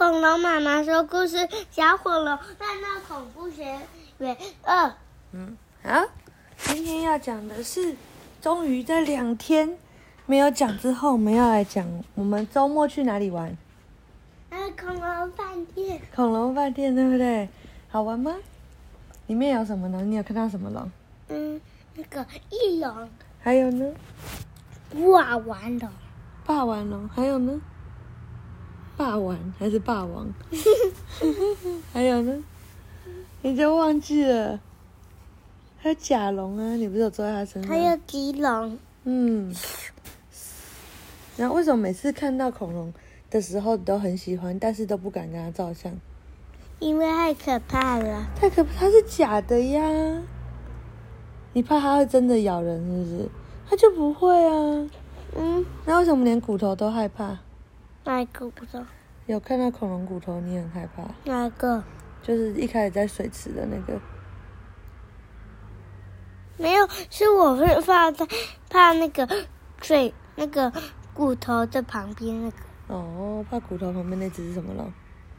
恐龙妈妈说故事：小火龙在那恐怖学园二。嗯，好，今天要讲的是，终于在两天没有讲之后，我们要来讲我们周末去哪里玩？呃，恐龙饭店。恐龙饭店对不对？好玩吗？里面有什么呢？你有看到什么龙？嗯，那个翼龙。还有呢？霸王龙。霸王龙，还有呢？霸王还是霸王？还有呢？你就忘记了？还有甲龙啊，你不是有坐在他身上？还有棘龙。嗯。然后为什么每次看到恐龙的时候都很喜欢，但是都不敢跟他照相？因为太可怕了。太可怕，它是假的呀！你怕它会真的咬人，是不是？它就不会啊。嗯。那为什么连骨头都害怕？哪一个骨头？有看到恐龙骨头，你很害怕？哪一个？就是一开始在水池的那个。没有，是我会放在怕那个水那个骨头的旁边那个。哦，怕骨头旁边那只是什么龙？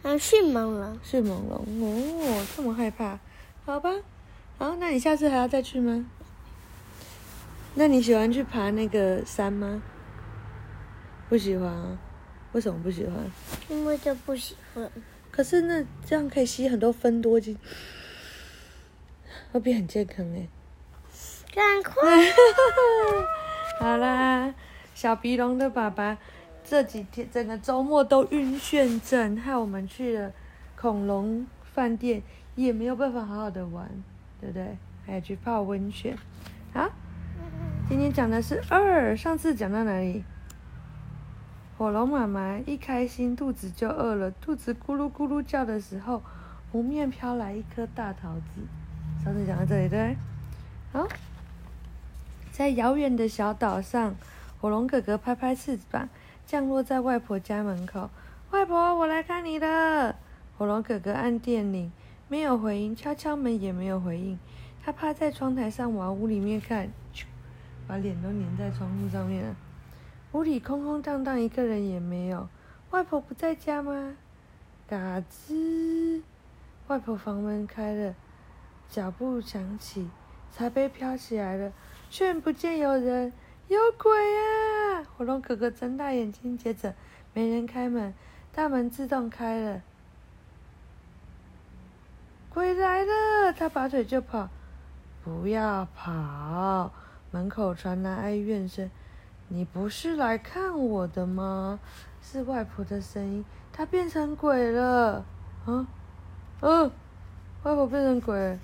嗯，迅猛龙。迅猛龙哦，这么害怕？好吧，好，那你下次还要再去吗？那你喜欢去爬那个山吗？不喜欢啊。为什么不喜欢？因为就不喜欢。可是那这样可以吸很多分多精，会变很健康哎。赶快！好啦，小鼻龙的爸爸这几天整个周末都晕眩症，害我们去了恐龙饭店，也没有办法好好的玩，对不对？还要去泡温泉。好，今天讲的是二，上次讲到哪里？火龙妈妈一开心，肚子就饿了。肚子咕噜咕噜叫的时候，湖面飘来一颗大桃子。上次讲到这里，对？好，在遥远的小岛上，火龙哥哥拍拍翅膀，降落在外婆家门口。外婆，我来看你了。火龙哥哥按电铃，没有回音；敲敲门也没有回应。他趴在窗台上往屋里面看，把脸都粘在窗户上面了。屋里空空荡荡，一个人也没有。外婆不在家吗？嘎吱！外婆房门开了，脚步响起，茶杯飘起来了，却不见有人。有鬼啊！火龙哥哥睁大眼睛，接着没人开门，大门自动开了。鬼来了！他拔腿就跑，不要跑！门口传来哀怨声。你不是来看我的吗？是外婆的声音，她变成鬼了。啊，嗯、啊，外婆变成鬼。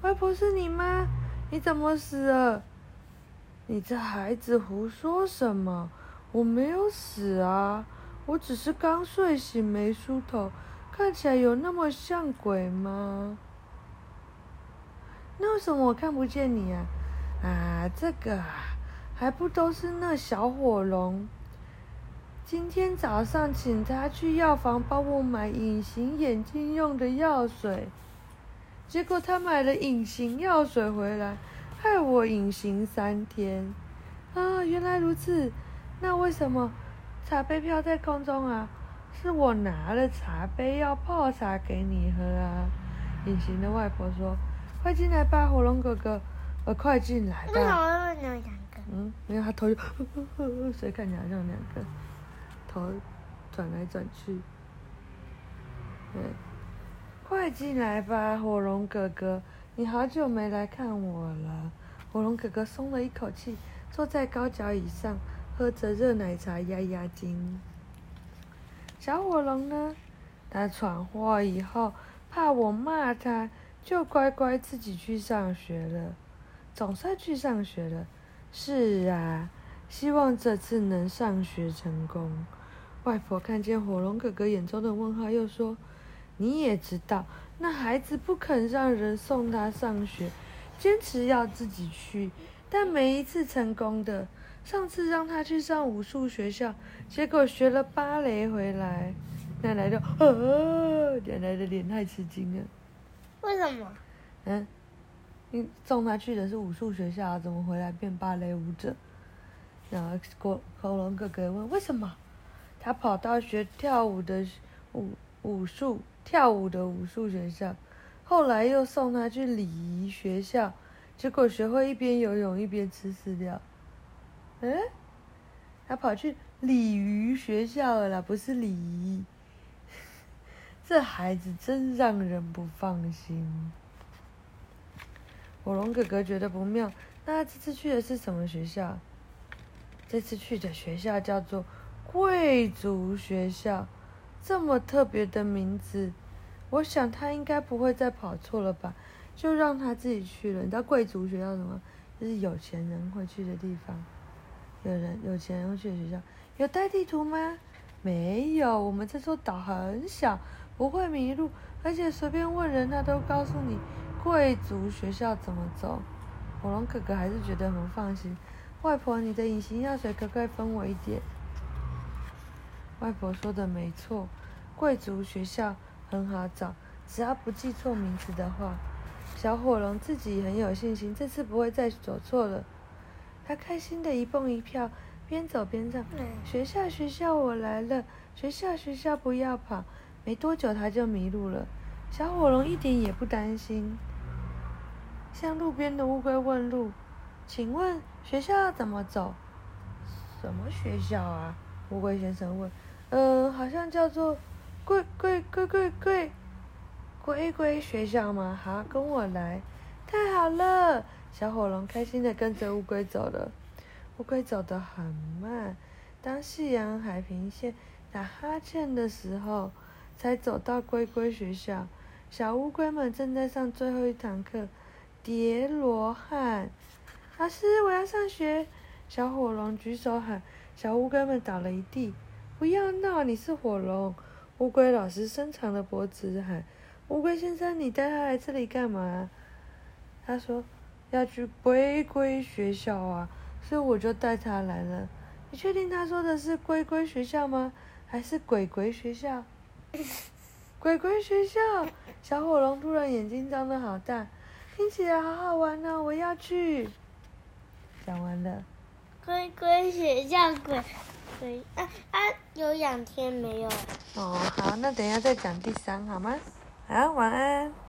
外婆是你吗？你怎么死了？你这孩子胡说什么？我没有死啊，我只是刚睡醒没梳头，看起来有那么像鬼吗？那为什么我看不见你啊？啊，这个啊。还不都是那小火龙？今天早上请他去药房帮我买隐形眼镜用的药水，结果他买了隐形药水回来，害我隐形三天。啊，原来如此，那为什么茶杯飘在空中啊？是我拿了茶杯要泡茶给你喝啊。隐形的外婆说：“快进来吧，火龙哥哥，呃，快进来吧。”嗯，因为他头就呵呵呵，所以看起来像两个头转来转去。对，快进来吧，火龙哥哥，你好久没来看我了。火龙哥哥松了一口气，坐在高脚椅上，喝着热奶茶压压惊。小火龙呢？他闯祸以后，怕我骂他，就乖乖自己去上学了。总算去上学了。是啊，希望这次能上学成功。外婆看见火龙哥哥眼中的问号，又说：“你也知道，那孩子不肯让人送他上学，坚持要自己去。但每一次成功的，上次让他去上武术学校，结果学了芭蕾回来，奶奶就呃，奶奶的脸太吃惊了。为什么？嗯。”送他去的是武术学校，怎么回来变芭蕾舞者？然后恐龙哥哥问：“为什么？”他跑到学跳舞的武武术跳舞的武术学校，后来又送他去礼仪学校，结果学会一边游泳一边吃饲料。嗯，他跑去鲤鱼学校了啦，不是礼仪。这孩子真让人不放心。火龙哥哥觉得不妙，那这次去的是什么学校？这次去的学校叫做贵族学校，这么特别的名字，我想他应该不会再跑错了吧？就让他自己去了。你知道贵族学校什么？就是有钱人会去的地方。有人有钱人会去的学校，有带地图吗？没有，我们这座岛很小，不会迷路，而且随便问人，他都告诉你贵族学校怎么走。火龙哥哥还是觉得很放心。外婆，你的隐形药水可不可以分我一点？外婆说的没错，贵族学校很好找，只要不记错名字的话。小火龙自己很有信心，这次不会再走错了。他开心的一蹦一跳，边走边唱：“学校学校我来了，学校学校不要跑。”没多久他就迷路了。小火龙一点也不担心，向路边的乌龟问路：“请问学校怎么走？”“什么学校啊？”乌龟先生问。“嗯、好像叫做龟龟龟龟龟龟龟学校吗？”“好，跟我来。”“太好了！”小火龙开心的跟着乌龟走了，乌龟走得很慢。当夕阳海平线打哈欠的时候，才走到龟龟学校。小乌龟们正在上最后一堂课——叠罗汉。老师，我要上学！小火龙举手喊，小乌龟们倒了一地。不要闹，你是火龙！乌龟老师伸长了脖子喊：“乌龟先生，你带他来这里干嘛？”他说。要去龟龟学校啊，所以我就带他来了。你确定他说的是龟龟学校吗？还是鬼鬼学校？鬼鬼学校！小火龙突然眼睛张得好大，听起来好好玩呢，我要去。讲完了。龟龟学校鬼鬼啊啊！有两天没有。哦，好，那等一下再讲第三好吗？好，晚安。